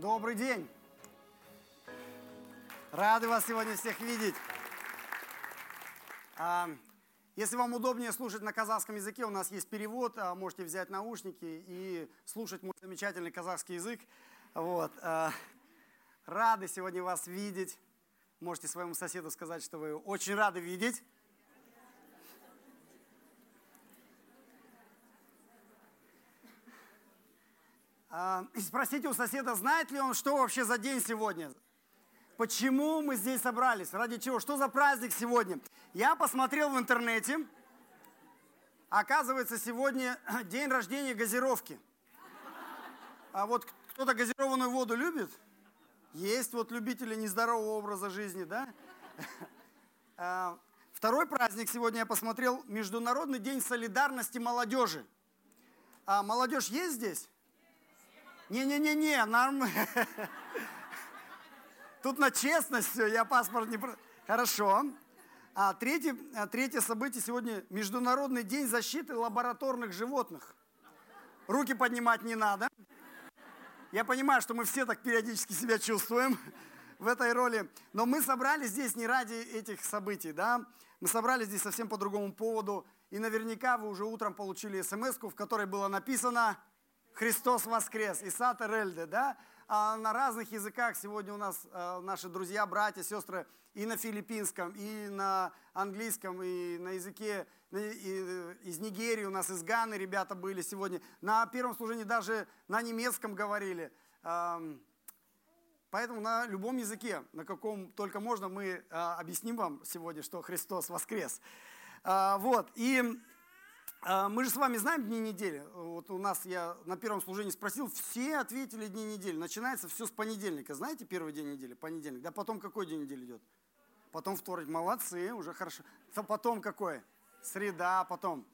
Добрый день! Рады вас сегодня всех видеть. А, если вам удобнее слушать на казахском языке, у нас есть перевод, а, можете взять наушники и слушать мой замечательный казахский язык. Вот. А, рады сегодня вас видеть. Можете своему соседу сказать, что вы очень рады видеть. И спросите у соседа, знает ли он, что вообще за день сегодня. Почему мы здесь собрались? Ради чего? Что за праздник сегодня? Я посмотрел в интернете. Оказывается, сегодня день рождения газировки. А вот кто-то газированную воду любит? Есть вот любители нездорового образа жизни, да? А, второй праздник сегодня я посмотрел. Международный день солидарности молодежи. А молодежь есть здесь? Не-не-не-не, нормально. Тут на честность все, я паспорт не... Хорошо. А третье, а третье событие сегодня – Международный день защиты лабораторных животных. Руки поднимать не надо. Я понимаю, что мы все так периодически себя чувствуем в этой роли. Но мы собрались здесь не ради этих событий, да? Мы собрались здесь совсем по другому поводу. И наверняка вы уже утром получили смс в которой было написано «Христос воскрес». Исата Рельде, да? А на разных языках сегодня у нас э, наши друзья, братья, сестры и на филиппинском, и на английском, и на языке и, и, из Нигерии, у нас из Ганы ребята были сегодня. На первом служении даже на немецком говорили. Поэтому на любом языке, на каком только можно, мы э, объясним вам сегодня, что Христос воскрес. А, вот, и а, мы же с вами знаем дни недели. Вот у нас я на первом служении спросил, все ответили дни недели. Начинается все с понедельника. Знаете первый день недели? Понедельник. Да потом какой день недели идет? Потом вторник. Молодцы, уже хорошо. Потом какой? Среда, потом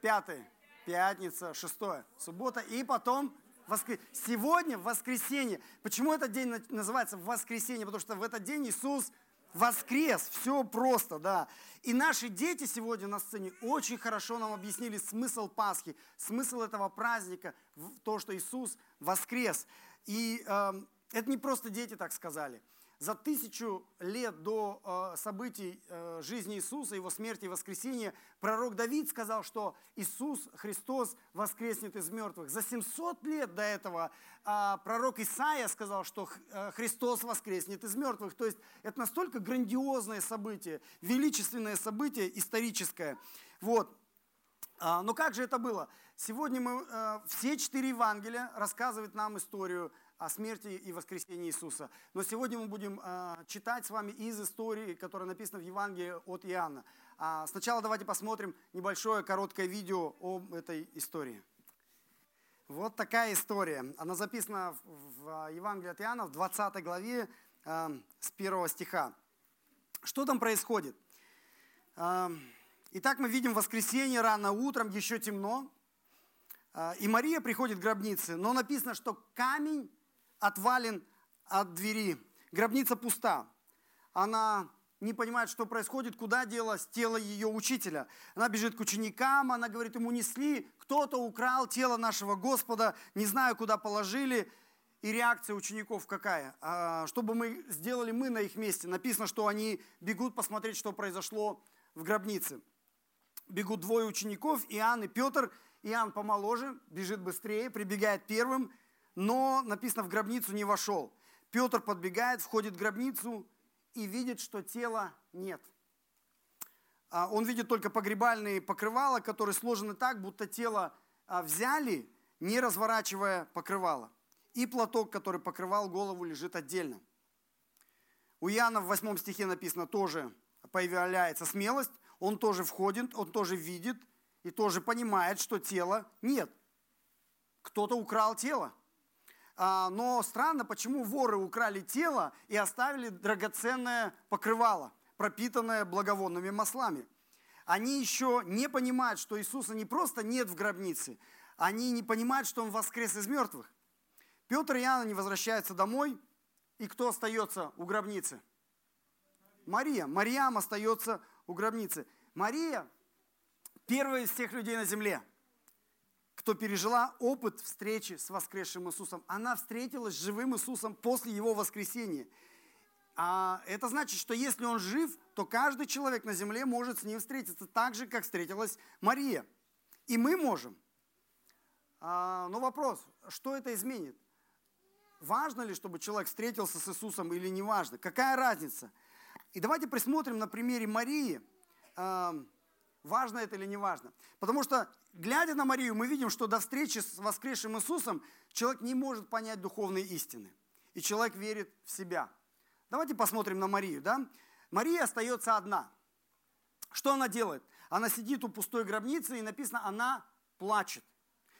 пятый, пятница, шестое, суббота и потом воскрес... Сегодня воскресенье. Почему этот день называется воскресенье? Потому что в этот день Иисус воскрес, все просто, да. И наши дети сегодня на сцене очень хорошо нам объяснили смысл Пасхи, смысл этого праздника, то, что Иисус воскрес. И э, это не просто дети так сказали – за тысячу лет до э, событий э, жизни Иисуса, его смерти и воскресения, пророк Давид сказал, что Иисус Христос воскреснет из мертвых. За 700 лет до этого э, пророк Исаия сказал, что Христос воскреснет из мертвых. То есть это настолько грандиозное событие, величественное событие историческое. Вот. Но как же это было? Сегодня мы, все четыре Евангелия рассказывают нам историю о смерти и воскресении Иисуса. Но сегодня мы будем э, читать с вами из истории, которая написана в Евангелии от Иоанна. А сначала давайте посмотрим небольшое короткое видео об этой истории. Вот такая история. Она записана в Евангелии от Иоанна в 20 главе с 1 стиха. Что там происходит? Итак, мы видим воскресенье рано утром, еще темно. И Мария приходит к гробнице, но написано, что камень отвален от двери. Гробница пуста. Она не понимает, что происходит, куда делось тело ее учителя. Она бежит к ученикам, она говорит, ему несли, кто-то украл тело нашего Господа, не знаю, куда положили. И реакция учеников какая? А, что бы мы сделали мы на их месте? Написано, что они бегут посмотреть, что произошло в гробнице. Бегут двое учеников, Иоанн и Петр. Иоанн помоложе, бежит быстрее, прибегает первым – но написано, в гробницу не вошел. Петр подбегает, входит в гробницу и видит, что тела нет. А он видит только погребальные покрывала, которые сложены так, будто тело а, взяли, не разворачивая покрывало. И платок, который покрывал голову, лежит отдельно. У Иоанна в 8 стихе написано тоже появляется смелость, он тоже входит, он тоже видит и тоже понимает, что тела нет. Кто-то украл тело. А, но странно, почему воры украли тело и оставили драгоценное покрывало, пропитанное благовонными маслами. Они еще не понимают, что Иисуса не просто нет в гробнице, они не понимают, что Он воскрес из мертвых. Петр и Иоанна не возвращаются домой, и кто остается у гробницы? Мария. Мариам остается у гробницы. Мария – первая из всех людей на земле. Кто пережила опыт встречи с воскресшим Иисусом. Она встретилась с живым Иисусом после Его воскресения. А это значит, что если Он жив, то каждый человек на земле может с Ним встретиться так же, как встретилась Мария. И мы можем. А, но вопрос, что это изменит? Важно ли, чтобы человек встретился с Иисусом или не важно? Какая разница? И давайте присмотрим на примере Марии, важно это или не важно. Потому что, глядя на Марию, мы видим, что до встречи с воскресшим Иисусом человек не может понять духовные истины. И человек верит в себя. Давайте посмотрим на Марию. Да? Мария остается одна. Что она делает? Она сидит у пустой гробницы, и написано, она плачет.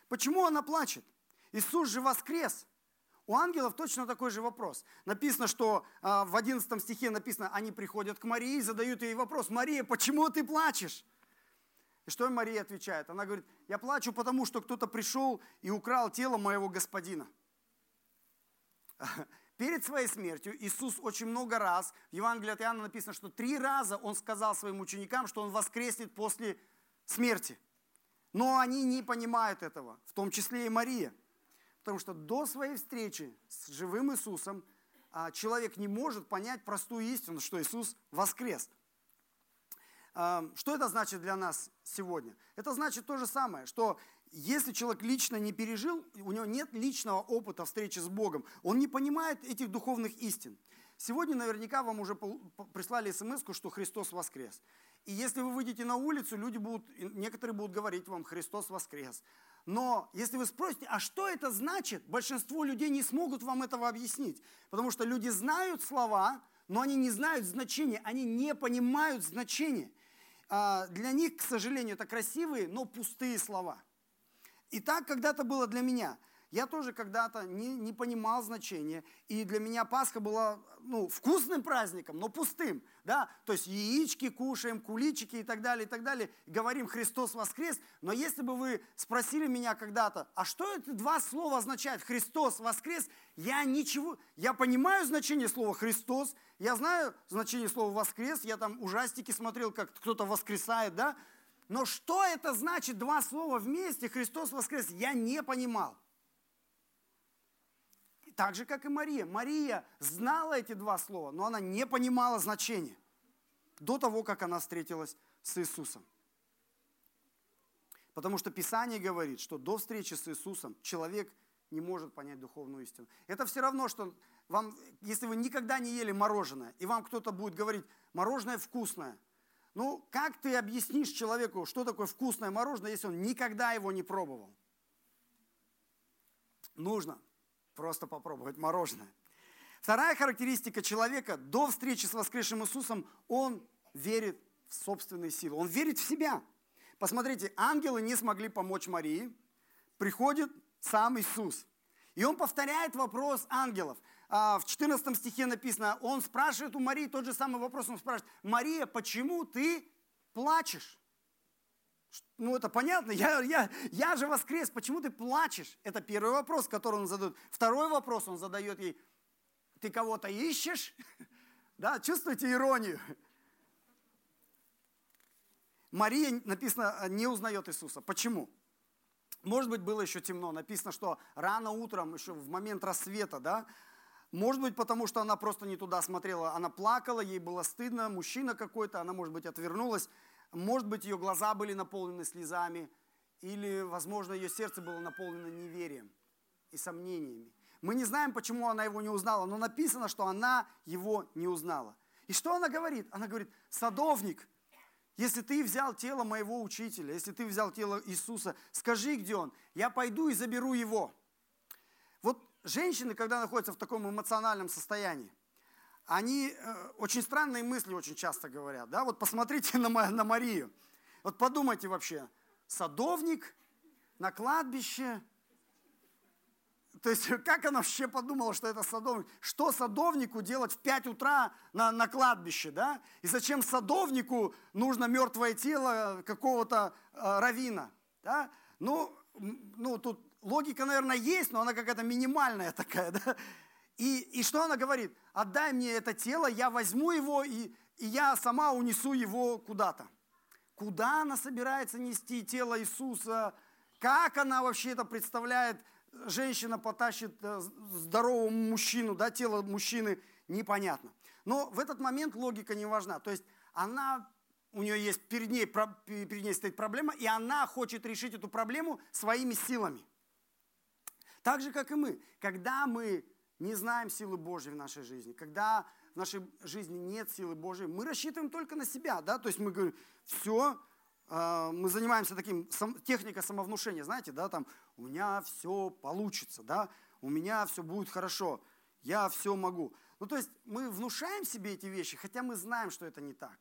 Почему она плачет? Иисус же воскрес. У ангелов точно такой же вопрос. Написано, что а, в 11 стихе написано, они приходят к Марии и задают ей вопрос, Мария, почему ты плачешь? И что Мария отвечает? Она говорит, я плачу, потому что кто-то пришел и украл тело моего господина. Перед своей смертью Иисус очень много раз, в Евангелии от Иоанна написано, что три раза Он сказал своим ученикам, что Он воскреснет после смерти. Но они не понимают этого, в том числе и Мария. Потому что до своей встречи с живым Иисусом а, человек не может понять простую истину, что Иисус воскрес. Что это значит для нас сегодня? Это значит то же самое, что если человек лично не пережил, у него нет личного опыта встречи с Богом, он не понимает этих духовных истин. Сегодня наверняка вам уже прислали смс что Христос воскрес. И если вы выйдете на улицу, люди будут, некоторые будут говорить вам, Христос воскрес. Но если вы спросите, а что это значит, большинство людей не смогут вам этого объяснить. Потому что люди знают слова, но они не знают значения, они не понимают значения. А, для них, к сожалению, это красивые, но пустые слова. И так когда-то было для меня. Я тоже когда-то не, не понимал значения. И для меня Пасха была ну, вкусным праздником, но пустым. Да? То есть яички кушаем, куличики и так далее, и так далее. Говорим «Христос воскрес». Но если бы вы спросили меня когда-то, а что это два слова означают «Христос воскрес», я ничего... Я понимаю значение слова «Христос», я знаю значение слова «воскрес», я там ужастики смотрел, как кто-то воскресает, да? Но что это значит два слова вместе «Христос воскрес», я не понимал так же, как и Мария. Мария знала эти два слова, но она не понимала значения до того, как она встретилась с Иисусом. Потому что Писание говорит, что до встречи с Иисусом человек не может понять духовную истину. Это все равно, что вам, если вы никогда не ели мороженое, и вам кто-то будет говорить, мороженое вкусное, ну, как ты объяснишь человеку, что такое вкусное мороженое, если он никогда его не пробовал? Нужно просто попробовать мороженое. Вторая характеристика человека до встречи с воскресшим Иисусом, он верит в собственные силы, он верит в себя. Посмотрите, ангелы не смогли помочь Марии, приходит сам Иисус. И он повторяет вопрос ангелов. А, в 14 стихе написано, он спрашивает у Марии тот же самый вопрос, он спрашивает, Мария, почему ты плачешь? Ну, это понятно, я, я, я же воскрес, почему ты плачешь? Это первый вопрос, который он задает. Второй вопрос он задает ей, ты кого-то ищешь? Да, чувствуете иронию? Мария, написано, не узнает Иисуса. Почему? Может быть, было еще темно. Написано, что рано утром, еще в момент рассвета, да, может быть, потому что она просто не туда смотрела. Она плакала, ей было стыдно, мужчина какой-то, она, может быть, отвернулась. Может быть, ее глаза были наполнены слезами, или, возможно, ее сердце было наполнено неверием и сомнениями. Мы не знаем, почему она его не узнала, но написано, что она его не узнала. И что она говорит? Она говорит, садовник, если ты взял тело моего учителя, если ты взял тело Иисуса, скажи, где он, я пойду и заберу его. Вот женщины, когда находятся в таком эмоциональном состоянии, они э, очень странные мысли очень часто говорят. Да? Вот посмотрите на, на Марию. Вот подумайте вообще, садовник на кладбище. То есть как она вообще подумала, что это садовник? Что садовнику делать в 5 утра на, на кладбище? Да? И зачем садовнику нужно мертвое тело какого-то э, равина? Да? Ну, ну, тут логика, наверное, есть, но она какая-то минимальная такая. Да? И, и что она говорит? Отдай мне это тело, я возьму его, и, и я сама унесу его куда-то. Куда она собирается нести тело Иисуса? Как она вообще это представляет? Женщина потащит э, здорового мужчину, да, тело мужчины, непонятно. Но в этот момент логика не важна. То есть она, у нее есть, перед ней, перед ней стоит проблема, и она хочет решить эту проблему своими силами. Так же, как и мы. Когда мы не знаем силы Божьей в нашей жизни, когда в нашей жизни нет силы Божьей, мы рассчитываем только на себя, да, то есть мы говорим, все, а, мы занимаемся таким, техника самовнушения, знаете, да, там, у меня все получится, да, у меня все будет хорошо, я все могу. Ну, то есть мы внушаем себе эти вещи, хотя мы знаем, что это не так.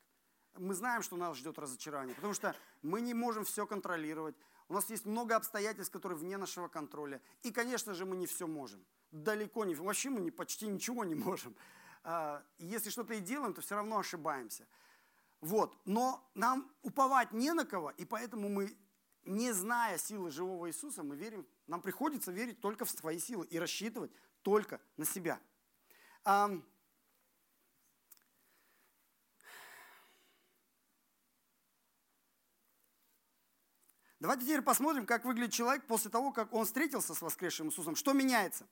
Мы знаем, что нас ждет разочарование, потому что мы не можем все контролировать. У нас есть много обстоятельств, которые вне нашего контроля. И, конечно же, мы не все можем. Далеко не, вообще мы не, почти ничего не можем. А, если что-то и делаем, то все равно ошибаемся. Вот. Но нам уповать не на кого, и поэтому мы, не зная силы живого Иисуса, мы верим, нам приходится верить только в свои силы и рассчитывать только на себя. Давайте теперь посмотрим, как выглядит человек после того, как он встретился с воскресшим Иисусом. Что меняется?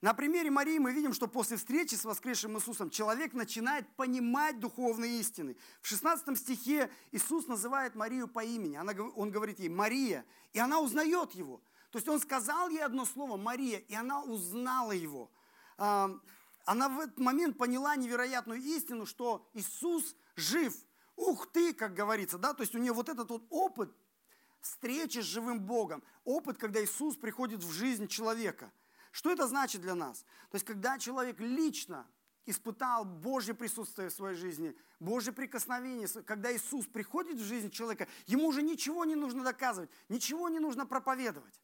На примере Марии мы видим, что после встречи с воскресшим Иисусом человек начинает понимать духовные истины. В 16 стихе Иисус называет Марию по имени. Она, он говорит ей «Мария», и она узнает его. То есть он сказал ей одно слово «Мария», и она узнала его. Она в этот момент поняла невероятную истину, что Иисус жив. Ух ты, как говорится, да, то есть у нее вот этот вот опыт встречи с живым Богом, опыт, когда Иисус приходит в жизнь человека – что это значит для нас? То есть, когда человек лично испытал Божье присутствие в своей жизни, Божье прикосновение, когда Иисус приходит в жизнь человека, ему уже ничего не нужно доказывать, ничего не нужно проповедовать.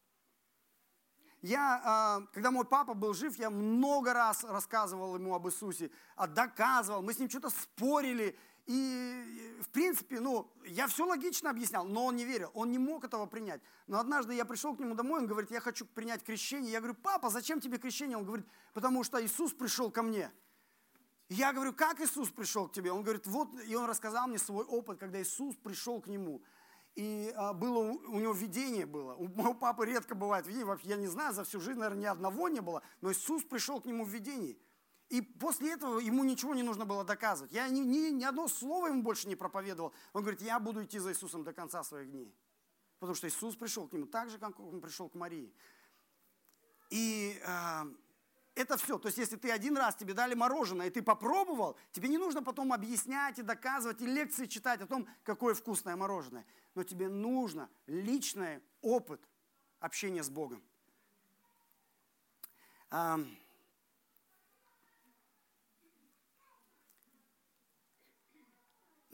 Я, а, когда мой папа был жив, я много раз рассказывал ему об Иисусе, а, доказывал, мы с ним что-то спорили, и, в принципе, ну, я все логично объяснял, но он не верил, он не мог этого принять. Но однажды я пришел к нему домой, он говорит, я хочу принять крещение. Я говорю, папа, зачем тебе крещение? Он говорит, потому что Иисус пришел ко мне. Я говорю, как Иисус пришел к тебе? Он говорит, вот, и он рассказал мне свой опыт, когда Иисус пришел к нему. И а, было у него видение было. У моего папы редко бывает видение, вообще я не знаю, за всю жизнь, наверное, ни одного не было, но Иисус пришел к нему в видении. И после этого ему ничего не нужно было доказывать. Я ни, ни, ни одно слово ему больше не проповедовал. Он говорит, я буду идти за Иисусом до конца своих дней. Потому что Иисус пришел к нему так же, как он пришел к Марии. И э, это все. То есть, если ты один раз тебе дали мороженое, и ты попробовал, тебе не нужно потом объяснять и доказывать, и лекции читать о том, какое вкусное мороженое. Но тебе нужно личный опыт общения с Богом.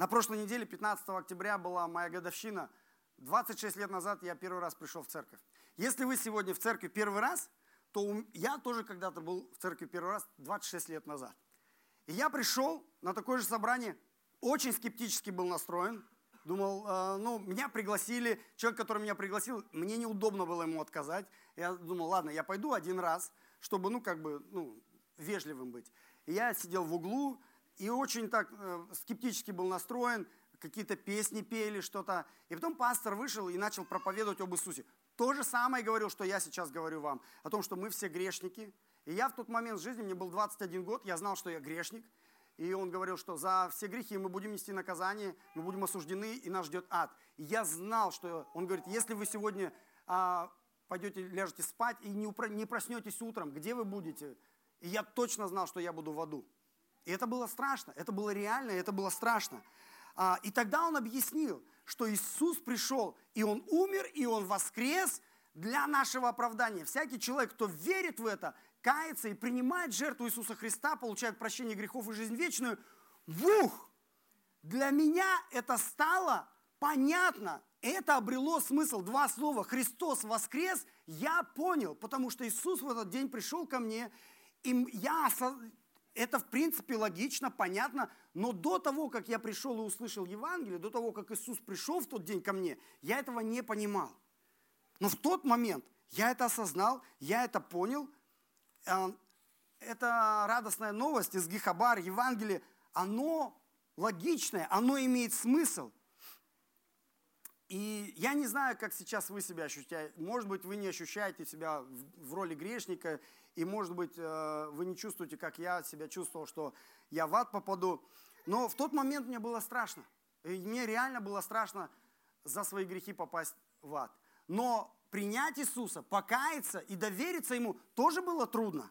На прошлой неделе, 15 октября, была моя годовщина. 26 лет назад я первый раз пришел в церковь. Если вы сегодня в церкви первый раз, то я тоже когда-то был в церкви первый раз 26 лет назад. И я пришел на такое же собрание, очень скептически был настроен. Думал, э, ну, меня пригласили, человек, который меня пригласил, мне неудобно было ему отказать. Я думал, ладно, я пойду один раз, чтобы, ну, как бы, ну, вежливым быть. И я сидел в углу, и очень так э, скептически был настроен, какие-то песни пели, что-то. И потом пастор вышел и начал проповедовать об Иисусе. То же самое говорил, что я сейчас говорю вам, о том, что мы все грешники. И я в тот момент в жизни, мне был 21 год, я знал, что я грешник. И он говорил, что за все грехи мы будем нести наказание, мы будем осуждены, и нас ждет ад. И я знал, что он говорит, если вы сегодня а, пойдете, ляжете спать и не, не проснетесь утром, где вы будете? И я точно знал, что я буду в аду. И это было страшно, это было реально, это было страшно. А, и тогда он объяснил, что Иисус пришел, и Он умер, и Он воскрес для нашего оправдания. Всякий человек, кто верит в это, кается и принимает жертву Иисуса Христа, получает прощение грехов и жизнь вечную, вух! Для меня это стало понятно, это обрело смысл. Два слова «Христос воскрес» я понял, потому что Иисус в этот день пришел ко мне, и я это, в принципе, логично, понятно, но до того, как я пришел и услышал Евангелие, до того, как Иисус пришел в тот день ко мне, я этого не понимал. Но в тот момент я это осознал, я это понял. А, это радостная новость из Гихабар, Евангелие, оно логичное, оно имеет смысл. И я не знаю, как сейчас вы себя ощущаете. Может быть, вы не ощущаете себя в роли грешника, и, может быть, э, вы не чувствуете, как я себя чувствовал, что я в ад попаду. Но в тот момент мне было страшно. И мне реально было страшно за свои грехи попасть в ад. Но принять Иисуса, покаяться и довериться Ему тоже было трудно.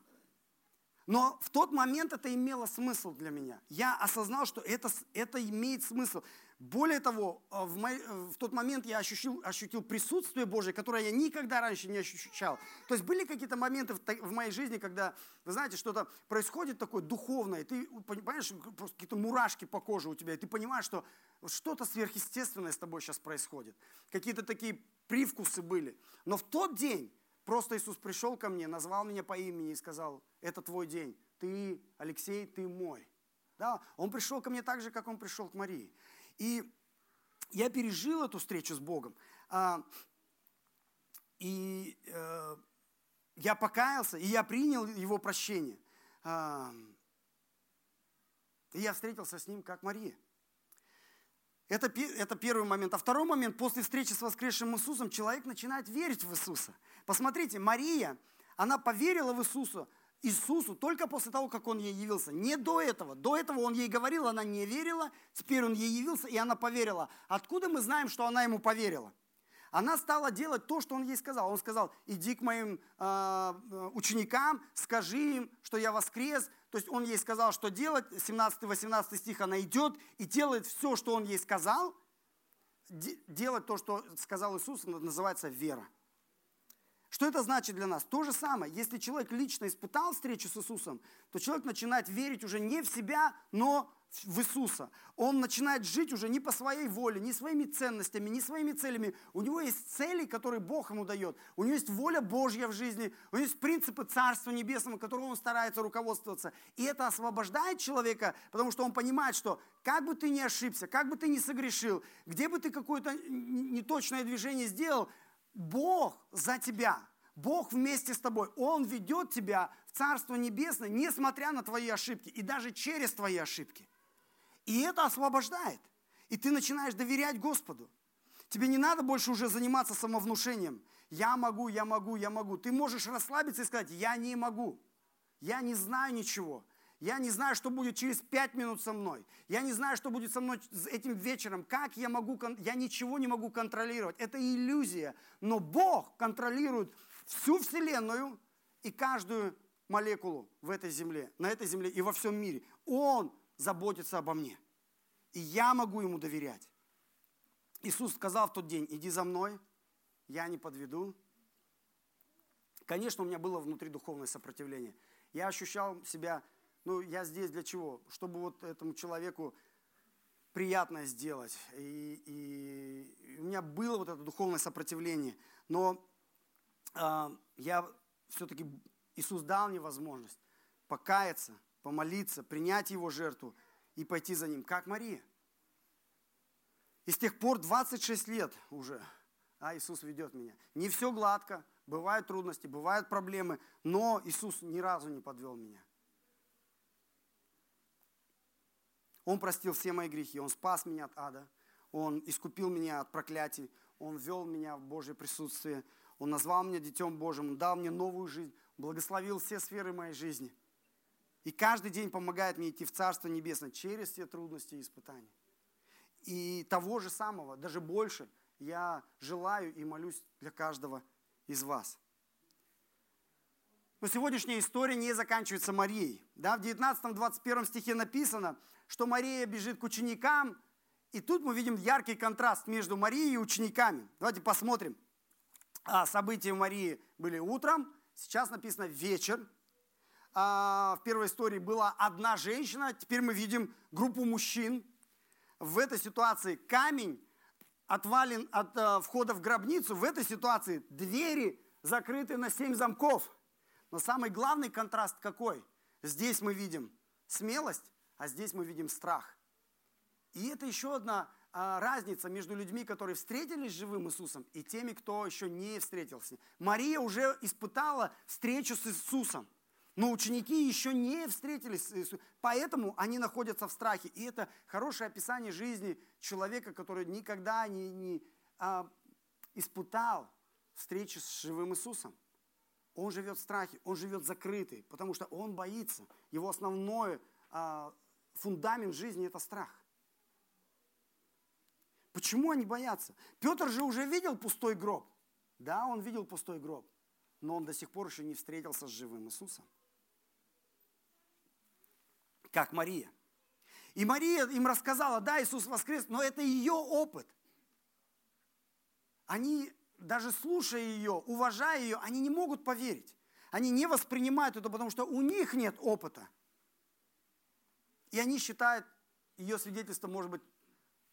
Но в тот момент это имело смысл для меня. Я осознал, что это, это имеет смысл. Более того, э, в, мой, э, в тот момент я ощутил, ощутил присутствие Божие, которое я никогда раньше не ощущал. То есть были какие-то моменты в, в моей жизни, когда, вы знаете, что-то происходит такое духовное, ты понимаешь, просто какие-то мурашки по коже у тебя, и ты понимаешь, что что-то сверхъестественное с тобой сейчас происходит. Какие-то такие привкусы были. Но в тот день просто Иисус пришел ко мне, назвал меня по имени и сказал, это твой день, ты, Алексей, ты мой. Да? Он пришел ко мне так же, как он пришел к Марии. И я пережил эту встречу с Богом. А, и э, я покаялся, и я принял его прощение. А, и я встретился с ним, как Мария. Это, это первый момент. А второй момент, после встречи с воскресшим Иисусом, человек начинает верить в Иисуса. Посмотрите, Мария, она поверила в Иисуса, Иисусу только после того, как Он ей явился. Не до этого. До этого Он ей говорил, она не верила, теперь Он ей явился, и она поверила. Откуда мы знаем, что она Ему поверила? Она стала делать то, что Он ей сказал. Он сказал, иди к моим э, ученикам, скажи им, что я воскрес. То есть Он ей сказал, что делать. 17-18 стих она идет и делает все, что Он ей сказал. Делать то, что сказал Иисус, называется вера. Что это значит для нас? То же самое. Если человек лично испытал встречу с Иисусом, то человек начинает верить уже не в себя, но в Иисуса. Он начинает жить уже не по своей воле, не своими ценностями, не своими целями. У него есть цели, которые Бог ему дает. У него есть воля Божья в жизни. У него есть принципы Царства Небесного, которым он старается руководствоваться. И это освобождает человека, потому что он понимает, что как бы ты ни ошибся, как бы ты ни согрешил, где бы ты какое-то неточное движение сделал, Бог за тебя, Бог вместе с тобой, Он ведет тебя в Царство Небесное, несмотря на твои ошибки и даже через твои ошибки. И это освобождает. И ты начинаешь доверять Господу. Тебе не надо больше уже заниматься самовнушением. Я могу, я могу, я могу. Ты можешь расслабиться и сказать, я не могу. Я не знаю ничего. Я не знаю, что будет через пять минут со мной. Я не знаю, что будет со мной этим вечером. Как я могу, я ничего не могу контролировать. Это иллюзия. Но Бог контролирует всю Вселенную и каждую молекулу в этой земле, на этой земле и во всем мире. Он заботится обо мне. И я могу ему доверять. Иисус сказал в тот день, иди за мной, я не подведу. Конечно, у меня было внутри духовное сопротивление. Я ощущал себя ну, я здесь для чего? Чтобы вот этому человеку приятное сделать. И, и у меня было вот это духовное сопротивление. Но э, я все-таки, Иисус дал мне возможность покаяться, помолиться, принять Его жертву и пойти за Ним, как Мария. И с тех пор 26 лет уже а Иисус ведет меня. Не все гладко, бывают трудности, бывают проблемы, но Иисус ни разу не подвел меня. Он простил все мои грехи, Он спас меня от ада, Он искупил меня от проклятий, Он ввел меня в Божье присутствие, Он назвал меня Детем Божьим, Он дал мне новую жизнь, благословил все сферы моей жизни. И каждый день помогает мне идти в Царство Небесное через все трудности и испытания. И того же самого, даже больше, я желаю и молюсь для каждого из вас. Но сегодняшняя история не заканчивается Марией. Да, в 19-21 стихе написано, что Мария бежит к ученикам, и тут мы видим яркий контраст между Марией и учениками. Давайте посмотрим. А, события Марии были утром, сейчас написано вечер. А, в первой истории была одна женщина, теперь мы видим группу мужчин. В этой ситуации камень отвален от а, входа в гробницу, в этой ситуации двери закрыты на семь замков – но самый главный контраст какой? Здесь мы видим смелость, а здесь мы видим страх. И это еще одна а, разница между людьми, которые встретились с живым Иисусом, и теми, кто еще не встретился. Мария уже испытала встречу с Иисусом, но ученики еще не встретились с Иисусом, поэтому они находятся в страхе. И это хорошее описание жизни человека, который никогда не, не, а, испытал встречи с живым Иисусом. Он живет в страхе, он живет закрытый, потому что он боится. Его основной а, фундамент жизни – это страх. Почему они боятся? Петр же уже видел пустой гроб. Да, он видел пустой гроб, но он до сих пор еще не встретился с живым Иисусом. Как Мария. И Мария им рассказала, да, Иисус воскрес, но это ее опыт. Они, даже слушая ее, уважая ее, они не могут поверить. Они не воспринимают это, потому что у них нет опыта. И они считают ее свидетельство, может быть,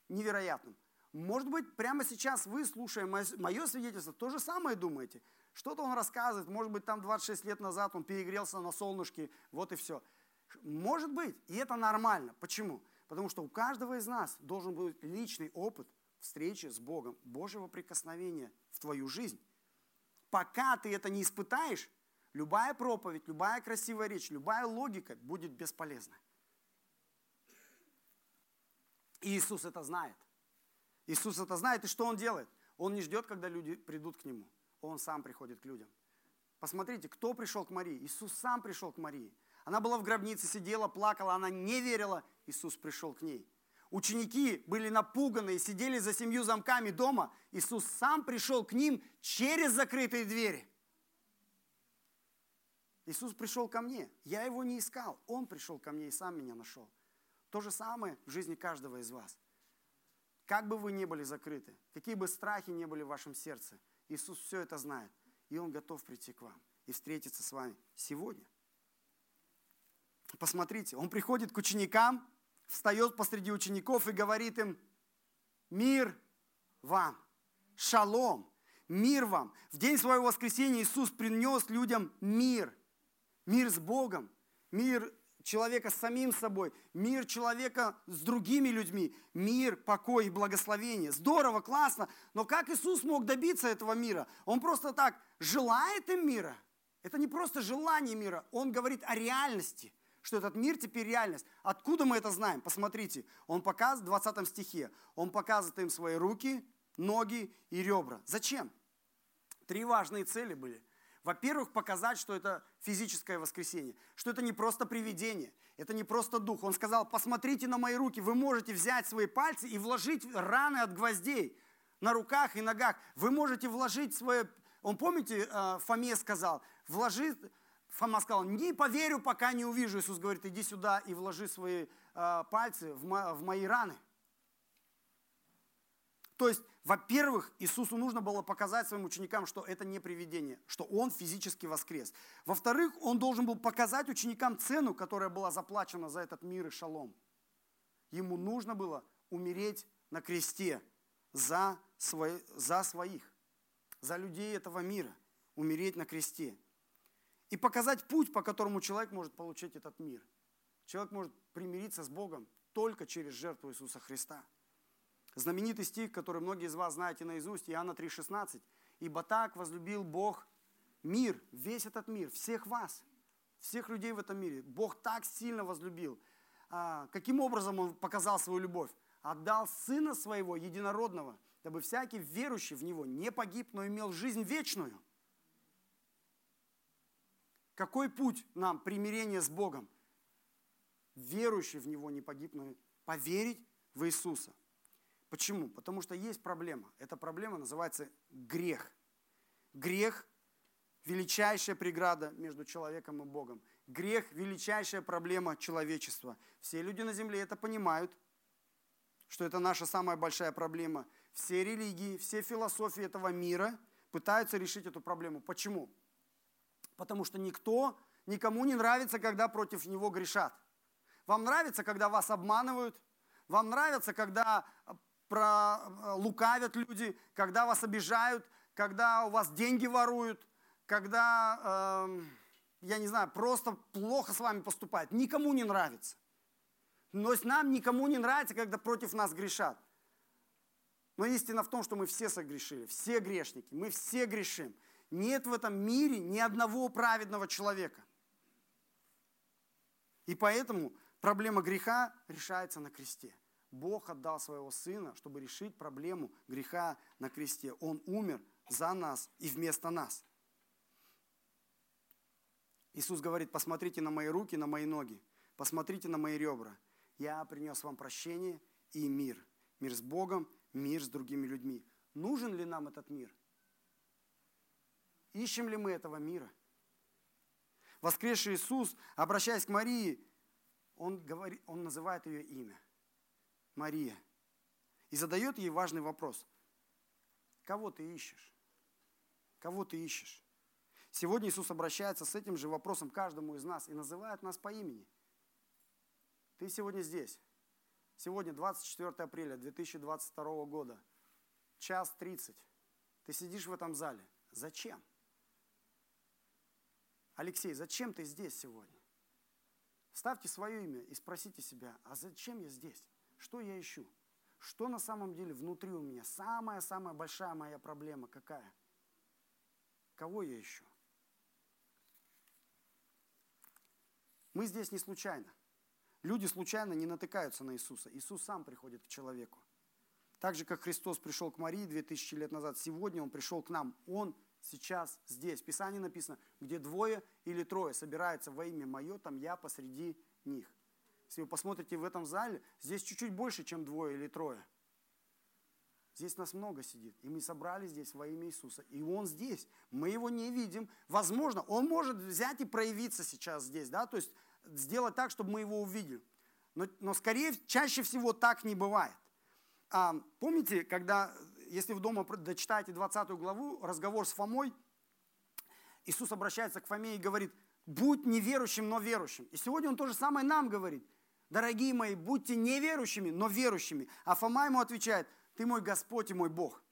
невероятным. Может быть, прямо сейчас вы, слушая мое свидетельство, то же самое думаете. Что-то он рассказывает, может быть, там 26 лет назад он перегрелся на солнышке, вот и все. Может быть, и это нормально. Почему? Потому что у каждого из нас должен быть личный опыт встречи с Богом, Божьего прикосновения в твою жизнь. Пока ты это не испытаешь, любая проповедь, любая красивая речь, любая логика будет бесполезна. И Иисус это знает. Иисус это знает, и что Он делает? Он не ждет, когда люди придут к Нему. Он сам приходит к людям. Посмотрите, кто пришел к Марии? Иисус сам пришел к Марии. Она была в гробнице, сидела, плакала, она не верила. Иисус пришел к ней. Ученики были напуганы и сидели за семью замками дома. Иисус сам пришел к ним через закрытые двери. Иисус пришел ко мне. Я его не искал. Он пришел ко мне и сам меня нашел. То же самое в жизни каждого из вас. Как бы вы ни были закрыты, какие бы страхи ни были в вашем сердце, Иисус все это знает. И Он готов прийти к вам и встретиться с вами сегодня. Посмотрите, Он приходит к ученикам, встает посреди учеников и говорит им, мир вам, шалом, мир вам. В день своего воскресения Иисус принес людям мир, мир с Богом, мир человека с самим собой, мир человека с другими людьми, мир, покой и благословение. Здорово, классно, но как Иисус мог добиться этого мира? Он просто так желает им мира. Это не просто желание мира, он говорит о реальности, что этот мир теперь реальность. Откуда мы это знаем? Посмотрите, он показывает в 20 стихе, он показывает им свои руки, ноги и ребра. Зачем? Три важные цели были. Во-первых, показать, что это физическое воскресение, что это не просто привидение, это не просто дух. Он сказал, посмотрите на мои руки, вы можете взять свои пальцы и вложить раны от гвоздей на руках и ногах. Вы можете вложить свое... Он, помните, э, Фоме сказал, вложи... Фома сказал, не поверю, пока не увижу. Иисус говорит, иди сюда и вложи свои э, пальцы в мои раны. То есть, во-первых, Иисусу нужно было показать своим ученикам, что это не привидение, что Он физически воскрес. Во-вторых, Он должен был показать ученикам цену, которая была заплачена за этот мир и шалом. Ему нужно было умереть на кресте за, свой, за своих, за людей этого мира, умереть на кресте. И показать путь, по которому человек может получить этот мир. Человек может примириться с Богом только через жертву Иисуса Христа – знаменитый стих, который многие из вас знаете наизусть, Иоанна 3,16. «Ибо так возлюбил Бог мир, весь этот мир, всех вас, всех людей в этом мире. Бог так сильно возлюбил. А, каким образом Он показал свою любовь? Отдал Сына Своего, Единородного, дабы всякий верующий в Него не погиб, но имел жизнь вечную. Какой путь нам примирения с Богом? Верующий в Него не погиб, но поверить в Иисуса – Почему? Потому что есть проблема. Эта проблема называется грех. Грех – величайшая преграда между человеком и Богом. Грех – величайшая проблема человечества. Все люди на земле это понимают, что это наша самая большая проблема. Все религии, все философии этого мира пытаются решить эту проблему. Почему? Потому что никто, никому не нравится, когда против него грешат. Вам нравится, когда вас обманывают? Вам нравится, когда про, э, лукавят люди, когда вас обижают, когда у вас деньги воруют, когда, э, я не знаю, просто плохо с вами поступают. Никому не нравится. Но нам никому не нравится, когда против нас грешат. Но истина в том, что мы все согрешили, все грешники, мы все грешим. Нет в этом мире ни одного праведного человека. И поэтому проблема греха решается на кресте. Бог отдал своего Сына, чтобы решить проблему греха на кресте. Он умер за нас и вместо нас. Иисус говорит, посмотрите на мои руки, на мои ноги, посмотрите на мои ребра. Я принес вам прощение и мир. Мир с Богом, мир с другими людьми. Нужен ли нам этот мир? Ищем ли мы этого мира? Воскресший Иисус, обращаясь к Марии, он, говорит, он называет ее имя. Мария. И задает ей важный вопрос. Кого ты ищешь? Кого ты ищешь? Сегодня Иисус обращается с этим же вопросом каждому из нас и называет нас по имени. Ты сегодня здесь. Сегодня 24 апреля 2022 года. Час 30. Ты сидишь в этом зале. Зачем? Алексей, зачем ты здесь сегодня? Ставьте свое имя и спросите себя, а зачем я здесь? Что я ищу? Что на самом деле внутри у меня? Самая-самая большая моя проблема какая? Кого я ищу? Мы здесь не случайно. Люди случайно не натыкаются на Иисуса. Иисус сам приходит к человеку. Так же, как Христос пришел к Марии 2000 лет назад, сегодня Он пришел к нам. Он сейчас здесь. В Писании написано, где двое или трое собираются во имя Мое, там я посреди них. Если вы посмотрите в этом зале, здесь чуть-чуть больше, чем двое или трое. Здесь нас много сидит, и мы собрались здесь во имя Иисуса. И Он здесь, мы Его не видим. Возможно, Он может взять и проявиться сейчас здесь, да, то есть сделать так, чтобы мы Его увидели. Но, но скорее, чаще всего так не бывает. А, помните, когда если вы дома дочитаете 20 главу, разговор с Фомой, Иисус обращается к Фоме и говорит, будь неверующим, но верующим. И сегодня Он то же самое нам говорит. Дорогие мои, будьте неверующими, но верующими. А Фома ему отвечает, ты мой Господь и мой Бог.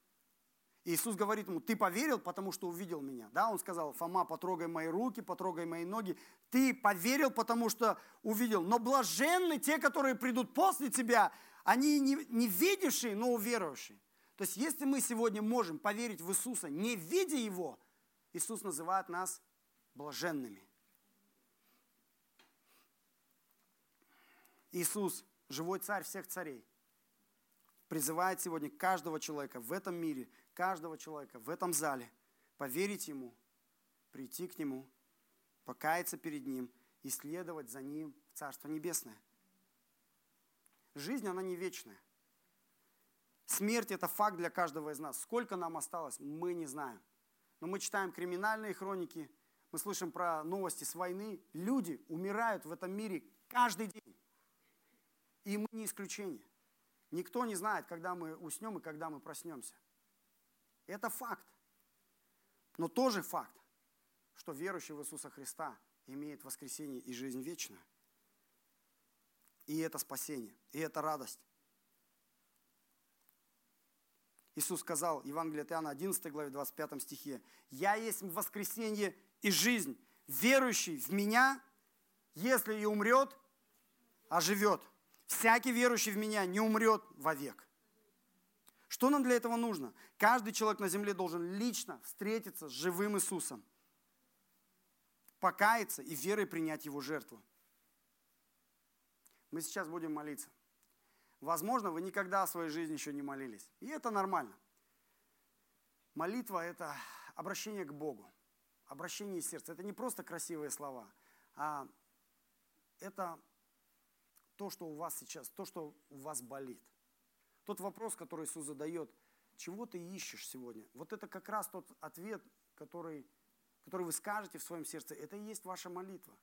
И Иисус говорит ему, ты поверил, потому что увидел меня. Да, он сказал, Фома, потрогай мои руки, потрогай мои ноги. Ты поверил, потому что увидел. Но блаженны те, которые придут после тебя, они не, не видевшие, но уверовавшие. То есть, если мы сегодня можем поверить в Иисуса, не видя Его, Иисус называет нас блаженными. Иисус, живой царь всех царей, призывает сегодня каждого человека в этом мире, каждого человека в этом зале поверить Ему, прийти к Нему, покаяться перед Ним и следовать за Ним в Царство Небесное. Жизнь, она не вечная. Смерть – это факт для каждого из нас. Сколько нам осталось, мы не знаем. Но мы читаем криминальные хроники, мы слышим про новости с войны. Люди умирают в этом мире каждый день. И мы не исключение. Никто не знает, когда мы уснем и когда мы проснемся. Это факт. Но тоже факт, что верующий в Иисуса Христа имеет воскресение и жизнь вечную. И это спасение, и это радость. Иисус сказал, Евангелие от Иоанна, 11 главе, 25 стихе, «Я есть воскресенье и жизнь. Верующий в Меня, если и умрет, оживет. Всякий верующий в Меня не умрет вовек». Что нам для этого нужно? Каждый человек на земле должен лично встретиться с живым Иисусом, покаяться и верой принять Его жертву. Мы сейчас будем молиться. Возможно, вы никогда в своей жизни еще не молились. И это нормально. Молитва – это обращение к Богу, обращение сердца. Это не просто красивые слова, а это то, что у вас сейчас, то, что у вас болит. Тот вопрос, который Иисус задает, чего ты ищешь сегодня? Вот это как раз тот ответ, который, который вы скажете в своем сердце, это и есть ваша молитва.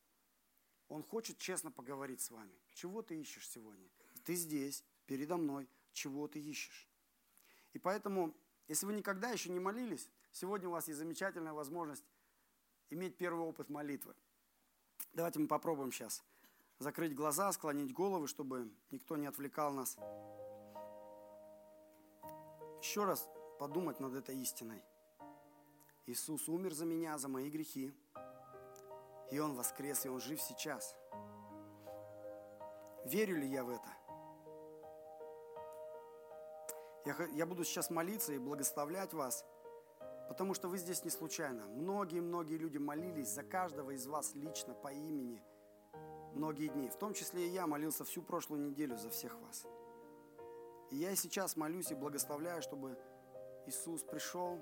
Он хочет честно поговорить с вами. Чего ты ищешь сегодня? Ты здесь, передо мной, чего ты ищешь. И поэтому, если вы никогда еще не молились, сегодня у вас есть замечательная возможность иметь первый опыт молитвы. Давайте мы попробуем сейчас закрыть глаза, склонить головы, чтобы никто не отвлекал нас. Еще раз подумать над этой истиной. Иисус умер за меня, за мои грехи. И Он воскрес, и Он жив сейчас. Верю ли я в это? Я, я буду сейчас молиться и благословлять вас, потому что вы здесь не случайно. Многие-многие люди молились за каждого из вас лично по имени многие дни. В том числе и я молился всю прошлую неделю за всех вас. И я сейчас молюсь и благословляю, чтобы Иисус пришел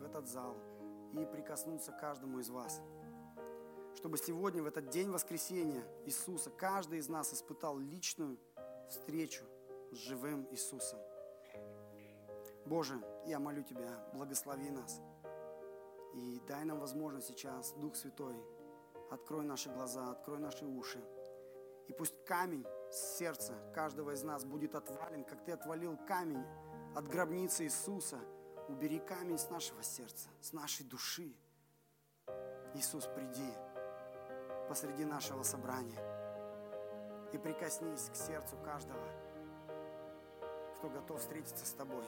в этот зал и прикоснулся к каждому из вас. Чтобы сегодня, в этот день воскресения Иисуса, каждый из нас испытал личную встречу с живым Иисусом. Боже, я молю Тебя, благослови нас. И дай нам возможность сейчас, Дух Святой, открой наши глаза, открой наши уши. И пусть камень с сердца каждого из нас будет отвален, как Ты отвалил камень от гробницы Иисуса. Убери камень с нашего сердца, с нашей души. Иисус, приди посреди нашего собрания и прикоснись к сердцу каждого, кто готов встретиться с Тобой.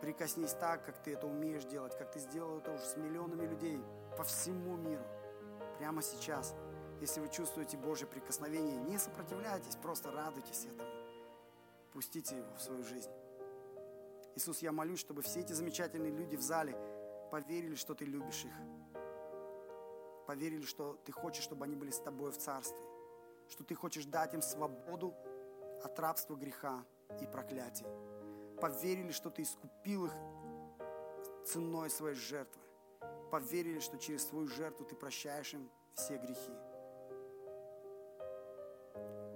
Прикоснись так, как Ты это умеешь делать, как Ты сделал это уже с миллионами людей по всему миру. Прямо сейчас, если вы чувствуете Божье прикосновение, не сопротивляйтесь, просто радуйтесь этому. Пустите его в свою жизнь. Иисус, я молюсь, чтобы все эти замечательные люди в зале поверили, что Ты любишь их. Поверили, что Ты хочешь, чтобы они были с Тобой в Царстве. Что Ты хочешь дать им свободу от рабства греха и проклятия поверили, что Ты искупил их ценой своей жертвы. Поверили, что через свою жертву Ты прощаешь им все грехи.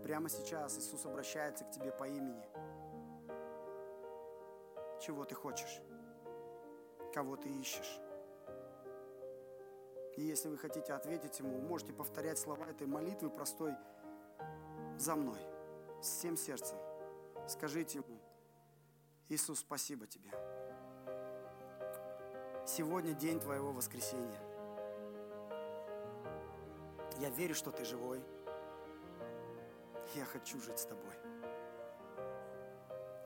Прямо сейчас Иисус обращается к тебе по имени. Чего ты хочешь? Кого ты ищешь? И если вы хотите ответить Ему, можете повторять слова этой молитвы простой за мной, всем сердцем. Скажите Ему, Иисус, спасибо Тебе. Сегодня день Твоего воскресения. Я верю, что Ты живой. Я хочу жить с Тобой.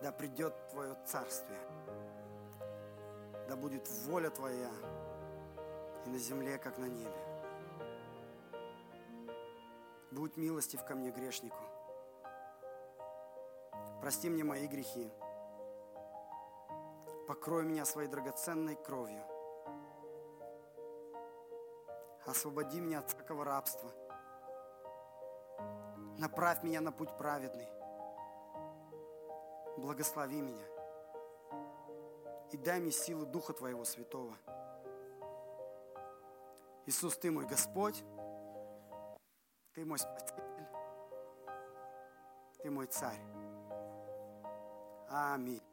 Да придет Твое Царствие. Да будет воля Твоя и на земле, как на небе. Будь милостив ко мне, грешнику. Прости мне мои грехи. Покрой меня своей драгоценной кровью. Освободи меня от всякого рабства. Направь меня на путь праведный. Благослови меня. И дай мне силы Духа Твоего Святого. Иисус, Ты мой Господь. Ты мой Спаситель. Ты мой Царь. Аминь.